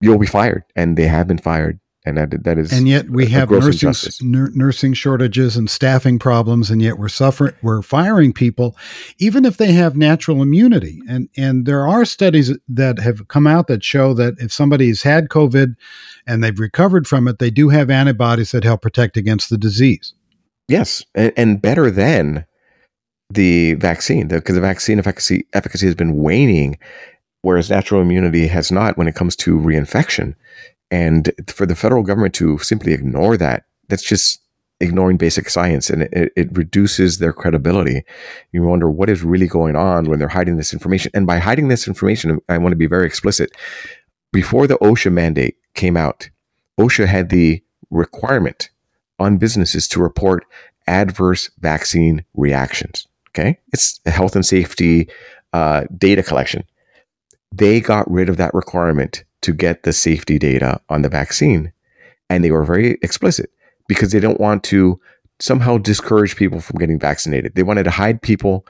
you'll be fired. And they have been fired. And that that is and yet we have nursing n- nursing shortages and staffing problems and yet we're suffering we're firing people even if they have natural immunity. And and there are studies that have come out that show that if somebody's had covid and they've recovered from it they do have antibodies that help protect against the disease. Yes. And, and better than the vaccine because the, the vaccine efficacy efficacy has been waning whereas natural immunity has not when it comes to reinfection and for the federal government to simply ignore that, that's just ignoring basic science and it, it, reduces their credibility. You wonder what is really going on when they're hiding this information. And by hiding this information, I want to be very explicit. Before the OSHA mandate came out, OSHA had the requirement on businesses to report adverse vaccine reactions. Okay. It's a health and safety uh, data collection. They got rid of that requirement to get the safety data on the vaccine. And they were very explicit because they don't want to somehow discourage people from getting vaccinated. They wanted to hide people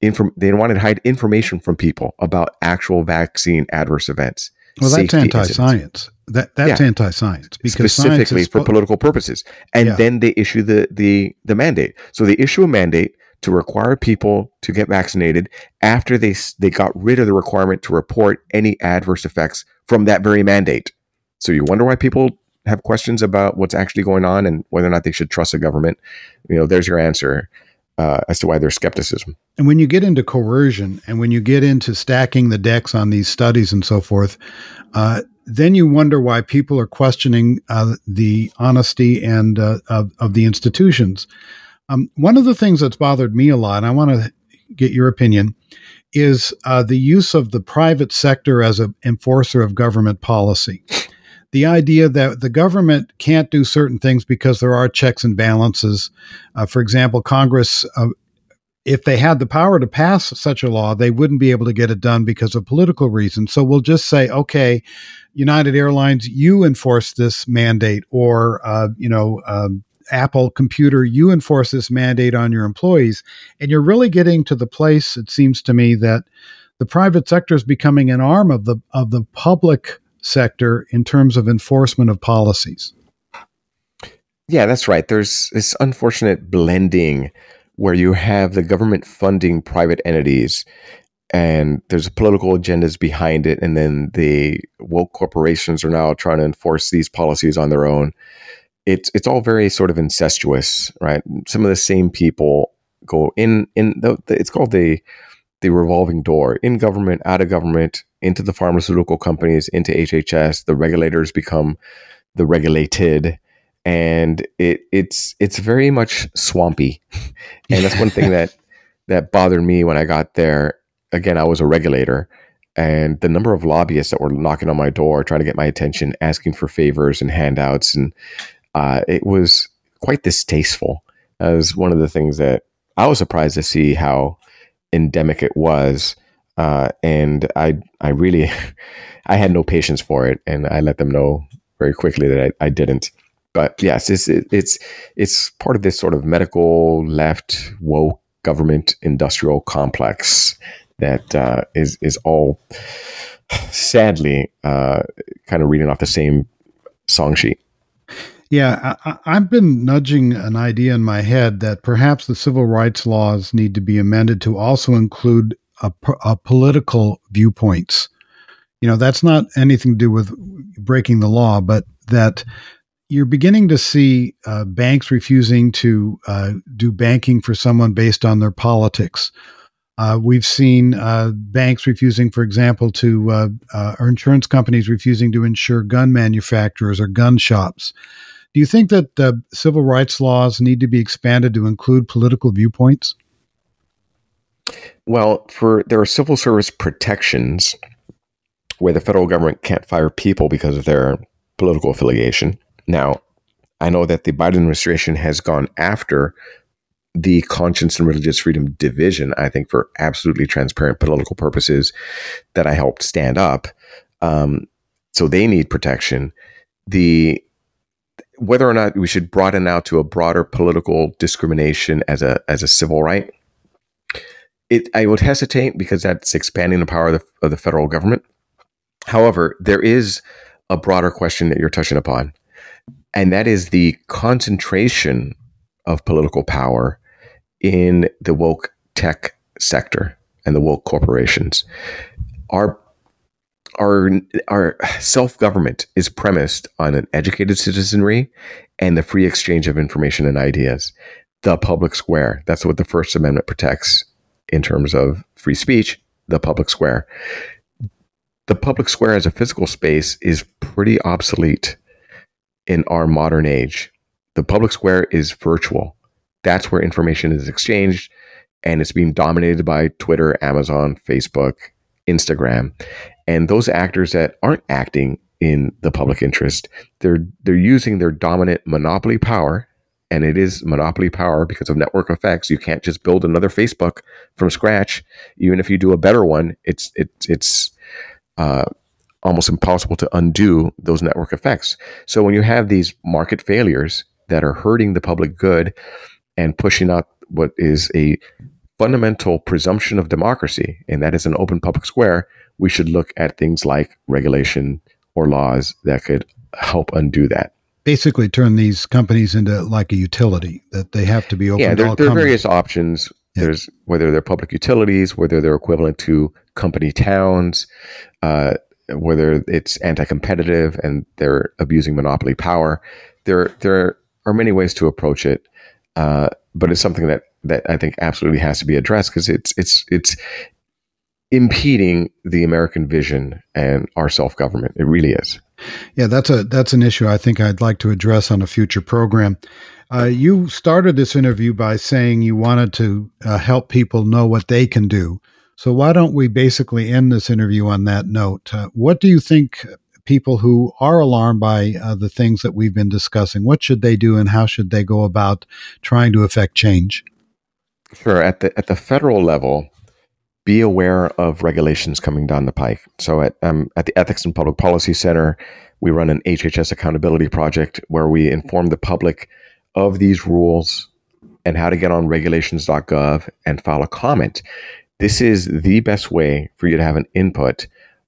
inform they wanted to hide information from people about actual vaccine adverse events. Well, that's anti-science. That that's yeah. anti-science because specifically for political purposes. And yeah. then they issue the the the mandate. So they issue a mandate to require people to get vaccinated after they they got rid of the requirement to report any adverse effects from that very mandate. So you wonder why people have questions about what's actually going on and whether or not they should trust the government. You know, there's your answer uh, as to why there's skepticism. And when you get into coercion and when you get into stacking the decks on these studies and so forth, uh, then you wonder why people are questioning uh, the honesty and uh, of, of the institutions. Um, one of the things that's bothered me a lot, and I want to get your opinion, is uh, the use of the private sector as an enforcer of government policy. The idea that the government can't do certain things because there are checks and balances. Uh, for example, Congress, uh, if they had the power to pass such a law, they wouldn't be able to get it done because of political reasons. So we'll just say, okay, United Airlines, you enforce this mandate, or uh, you know, um, Apple computer, you enforce this mandate on your employees. And you're really getting to the place, it seems to me, that the private sector is becoming an arm of the of the public sector in terms of enforcement of policies. Yeah, that's right. There's this unfortunate blending where you have the government funding private entities and there's political agendas behind it and then the woke corporations are now trying to enforce these policies on their own it's it's all very sort of incestuous right? Some of the same people go in in the, it's called the the revolving door. In government out of government into the pharmaceutical companies into hhs the regulators become the regulated. And it it's it's very much swampy. And that's one thing that that bothered me when i got there. Again, I was a regulator, and the number of lobbyists that were knocking on my door trying to get my attention, asking for favors and handouts, and uh, it was quite distasteful. Was one of the things that I was surprised to see how endemic it was, uh, and I I really I had no patience for it, and I let them know very quickly that I, I didn't. But yes, it's it's it's part of this sort of medical left woke government industrial complex that uh, is is all sadly uh, kind of reading off the same song sheet. Yeah, I, have been nudging an idea in my head that perhaps the civil rights laws need to be amended to also include a, a political viewpoints. You know, that's not anything to do with breaking the law, but that you're beginning to see uh, banks refusing to uh, do banking for someone based on their politics uh, we've seen uh, banks refusing, for example, to uh, uh, or insurance companies refusing to insure gun manufacturers or gun shops. Do you think that the civil rights laws need to be expanded to include political viewpoints? Well, for there are civil service protections where the federal government can't fire people because of their political affiliation. Now, I know that the Biden administration has gone after the conscience and religious freedom division, I think, for absolutely transparent political purposes that I helped stand up. Um, so they need protection. The whether or not we should broaden out to a broader political discrimination as a as a civil right, it I would hesitate because that's expanding the power of the, of the federal government. However, there is a broader question that you're touching upon, and that is the concentration of political power in the woke tech sector and the woke corporations. Our our our self government is premised on an educated citizenry and the free exchange of information and ideas. The public square. That's what the First Amendment protects in terms of free speech. The public square. The public square as a physical space is pretty obsolete in our modern age. The public square is virtual that's where information is exchanged and it's being dominated by Twitter, Amazon, Facebook, Instagram. And those actors that aren't acting in the public interest, they're they're using their dominant monopoly power and it is monopoly power because of network effects. You can't just build another Facebook from scratch. Even if you do a better one, it's it's it's uh, almost impossible to undo those network effects. So when you have these market failures that are hurting the public good, and pushing out what is a fundamental presumption of democracy, and that is an open public square, we should look at things like regulation or laws that could help undo that. Basically, turn these companies into like a utility that they have to be open. Yeah, there, there are various options. Yeah. There's whether they're public utilities, whether they're equivalent to company towns, uh, whether it's anti-competitive and they're abusing monopoly power. There, there are many ways to approach it. Uh, but it's something that that I think absolutely has to be addressed because it's it's it's impeding the American vision and our self government. It really is. Yeah, that's a that's an issue I think I'd like to address on a future program. Uh, you started this interview by saying you wanted to uh, help people know what they can do. So why don't we basically end this interview on that note? Uh, what do you think people who are alarmed by uh, the things that we've been discussing? What should they do, and how should they go about trying to affect change? Sure. At the at the federal level, be aware of regulations coming down the pike. So at um, at the Ethics and Public Policy Center, we run an HHS accountability project where we inform the public of these rules and how to get on regulations.gov and file a comment. this is the best way for you to have an input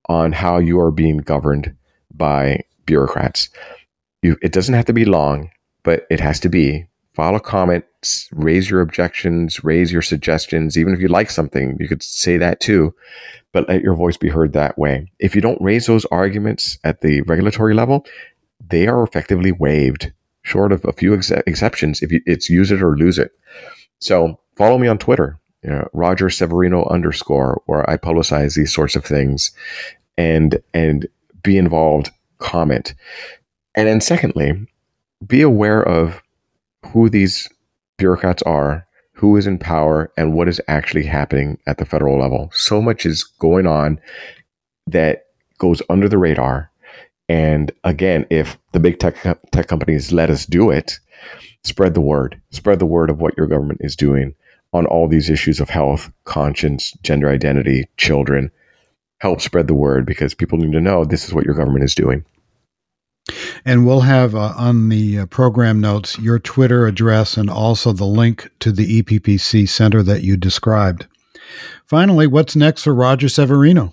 on how you are being governed by bureaucrats. You, it doesn't have to be long, but it has to be. File a comment, raise your objections, raise your suggestions. Even if you like something, you could say that too, but let your voice be heard that way. If you don't raise those arguments at the regulatory level, they are effectively waived, short of a few ex- exceptions. If you, it's use it or lose it. So follow me on Twitter, you know, Roger Severino underscore, where I publicize these sorts of things, and and be involved. Comment, and then secondly, be aware of who these bureaucrats are, who is in power, and what is actually happening at the federal level. So much is going on that goes under the radar. And again, if the big tech tech companies let us do it, spread the word. Spread the word of what your government is doing on all these issues of health, conscience, gender identity, children. Help spread the word because people need to know this is what your government is doing. And we'll have uh, on the uh, program notes your Twitter address and also the link to the EPPC center that you described. Finally, what's next for Roger Severino?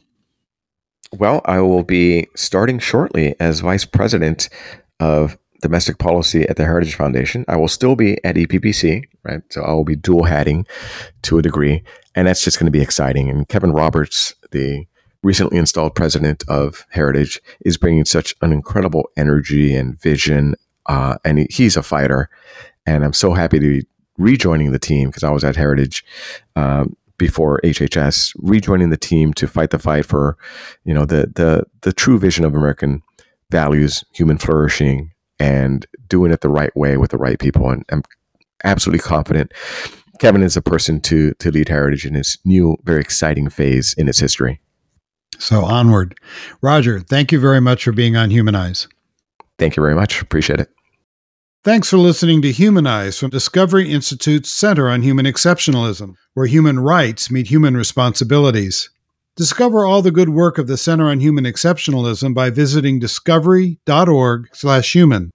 Well, I will be starting shortly as vice president of domestic policy at the Heritage Foundation. I will still be at EPPC, right? So I will be dual hatting to a degree, and that's just going to be exciting. And Kevin Roberts, the recently installed president of Heritage, is bringing such an incredible energy and vision, uh, and he's a fighter. And I'm so happy to be rejoining the team because I was at Heritage. Um, before HHS, rejoining the team to fight the fight for, you know, the the the true vision of American values, human flourishing, and doing it the right way with the right people. And I'm absolutely confident Kevin is a person to to lead Heritage in his new, very exciting phase in its history. So onward. Roger, thank you very much for being on Humanize. Thank you very much. Appreciate it. Thanks for listening to Humanize from Discovery Institute's Center on Human Exceptionalism, where human rights meet human responsibilities. Discover all the good work of the Center on Human Exceptionalism by visiting discovery.org/human.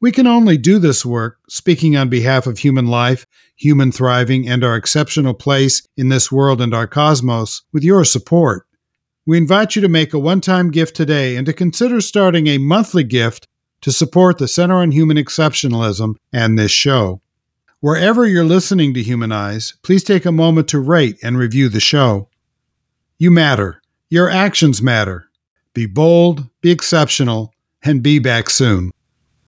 We can only do this work, speaking on behalf of human life, human thriving, and our exceptional place in this world and our cosmos, with your support. We invite you to make a one time gift today and to consider starting a monthly gift to support the Center on Human Exceptionalism and this show. Wherever you're listening to Humanize, please take a moment to rate and review the show. You matter. Your actions matter. Be bold, be exceptional, and be back soon.